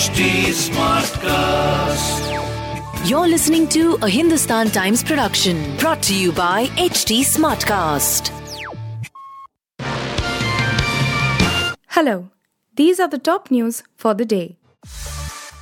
HT Smartcast. You're listening to a Hindustan Times production brought to you by HT Smartcast. Hello, these are the top news for the day.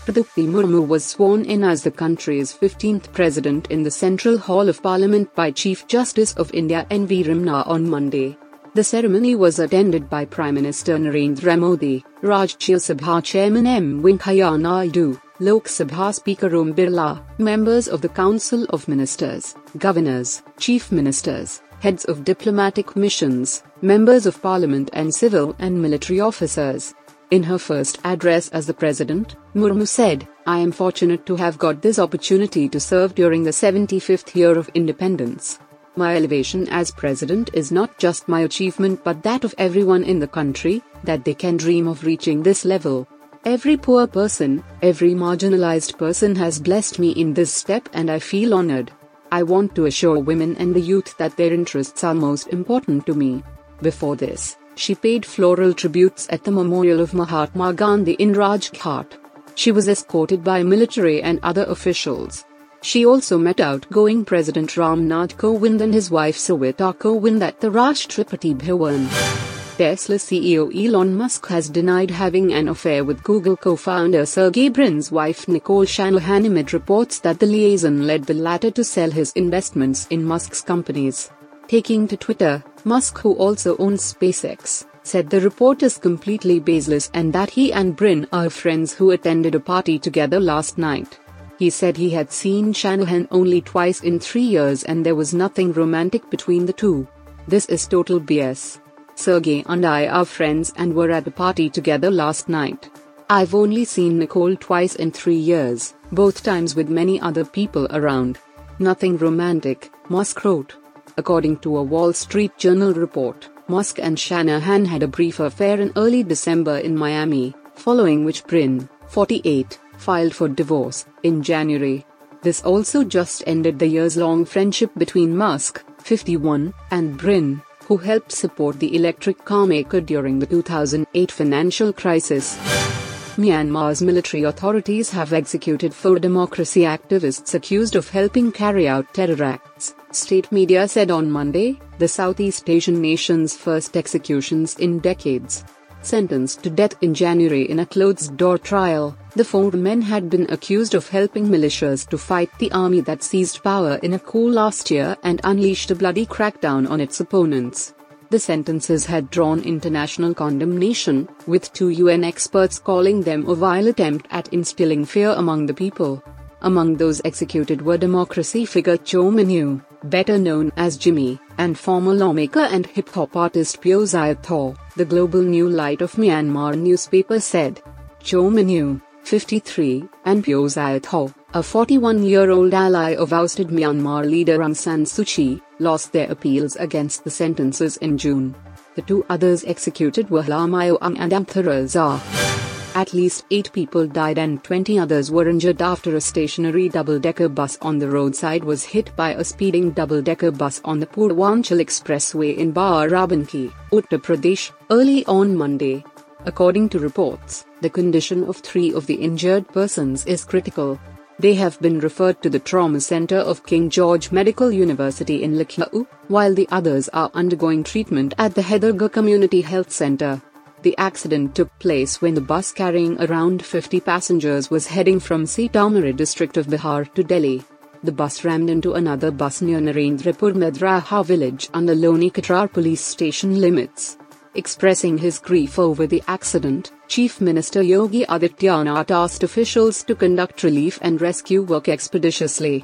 Draupadi Murmu was sworn in as the country's 15th president in the Central Hall of Parliament by Chief Justice of India N.V. Ramana on Monday. The ceremony was attended by Prime Minister Narendra Modi, Rajya Sabha Chairman M. Venkaiah Naidu, Lok Sabha Speaker Om Birla, members of the Council of Ministers, governors, chief ministers, heads of diplomatic missions, members of parliament and civil and military officers. In her first address as the president, Murmu said, I am fortunate to have got this opportunity to serve during the 75th year of independence. My elevation as president is not just my achievement but that of everyone in the country, that they can dream of reaching this level. Every poor person, every marginalized person has blessed me in this step and I feel honored. I want to assure women and the youth that their interests are most important to me. Before this, she paid floral tributes at the memorial of Mahatma Gandhi in Rajghat. She was escorted by military and other officials. She also met outgoing President Ramnath Kovind and his wife Savita Kovind at the Rashtrapati Bhavan. Tesla CEO Elon Musk has denied having an affair with Google co-founder Sergey Brin's wife Nicole Shanahan amid reports that the liaison led the latter to sell his investments in Musk's companies. Taking to Twitter, Musk who also owns SpaceX, said the report is completely baseless and that he and Brin are friends who attended a party together last night. He said he had seen Shanahan only twice in three years and there was nothing romantic between the two. This is total BS. Sergey and I are friends and were at a party together last night. I've only seen Nicole twice in three years, both times with many other people around. Nothing romantic, Musk wrote. According to a Wall Street Journal report, Musk and Shanahan had a brief affair in early December in Miami, following which Brin, 48, filed for divorce in January. This also just ended the years long friendship between Musk, 51, and Brin, who helped support the electric car maker during the 2008 financial crisis. Myanmar's military authorities have executed four democracy activists accused of helping carry out terror acts, state media said on Monday, the Southeast Asian nation's first executions in decades. Sentenced to death in January in a closed door trial, the four men had been accused of helping militias to fight the army that seized power in a coup last year and unleashed a bloody crackdown on its opponents. The sentences had drawn international condemnation, with two UN experts calling them a vile attempt at instilling fear among the people. Among those executed were democracy figure Kyaw Min Yu, better known as Jimmy, and former lawmaker and hip hop artist Phyo Zeya Thaw, the global new light of Myanmar newspaper said. Kyaw Min Yu, 53, and Phyo Zeya Thaw, a 41 year old ally of ousted Myanmar leader Aung San Suu Kyi, lost their appeals against the sentences in June. The two others executed were Hla Myo Aung and Aung Thura At least 8 people died and 20 others were injured after a stationary double-decker bus on the roadside was hit by a speeding double-decker bus on the Purvanchal Expressway in Barabanki, Uttar Pradesh, early on Monday. According to reports, the condition of three of the injured persons is critical. They have been referred to the trauma center of King George Medical University in Lucknow, while the others are undergoing treatment at the Haidargarh Community Health Center. The accident took place when the bus carrying around 50 passengers was heading from Sitamarhi district of Bihar to Delhi. The bus rammed into another bus near Narendrapur Medraha village on the Loni Katrar police station limits. Expressing his grief over the accident, Chief Minister Yogi Adityanath asked officials to conduct relief and rescue work expeditiously.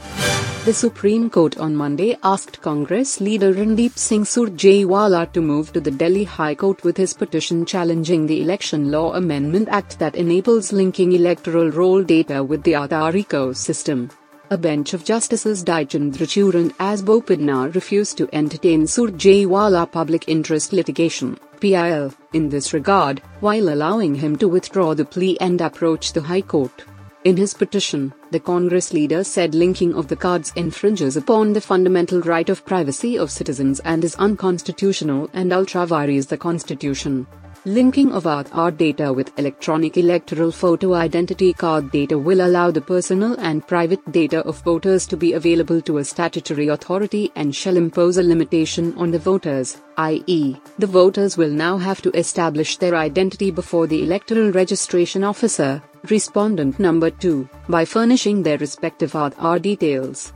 The Supreme Court on Monday asked Congress leader Randeep Singh Surjewala to move to the Delhi High Court with his petition challenging the Election Law Amendment Act that enables linking electoral roll data with the Aadhaar ecosystem. A bench of Justices D.Y. Chandrachud and S. Bopanna refused to entertain Surjewala public interest litigation. PIL, in this regard, while allowing him to withdraw the plea and approach the High Court. In his petition, the Congress leader said linking of the cards infringes upon the fundamental right of privacy of citizens and is unconstitutional and ultra vires the Constitution. Linking of Aadhaar data with electronic electoral photo identity card data will allow the personal and private data of voters to be available to a statutory authority and shall impose a limitation on the voters, i.e., the voters will now have to establish their identity before the electoral registration officer, respondent number 2, by furnishing their respective Aadhaar details.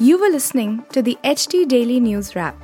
You were listening to the HT Daily News Wrap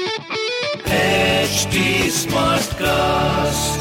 HT Smartcast.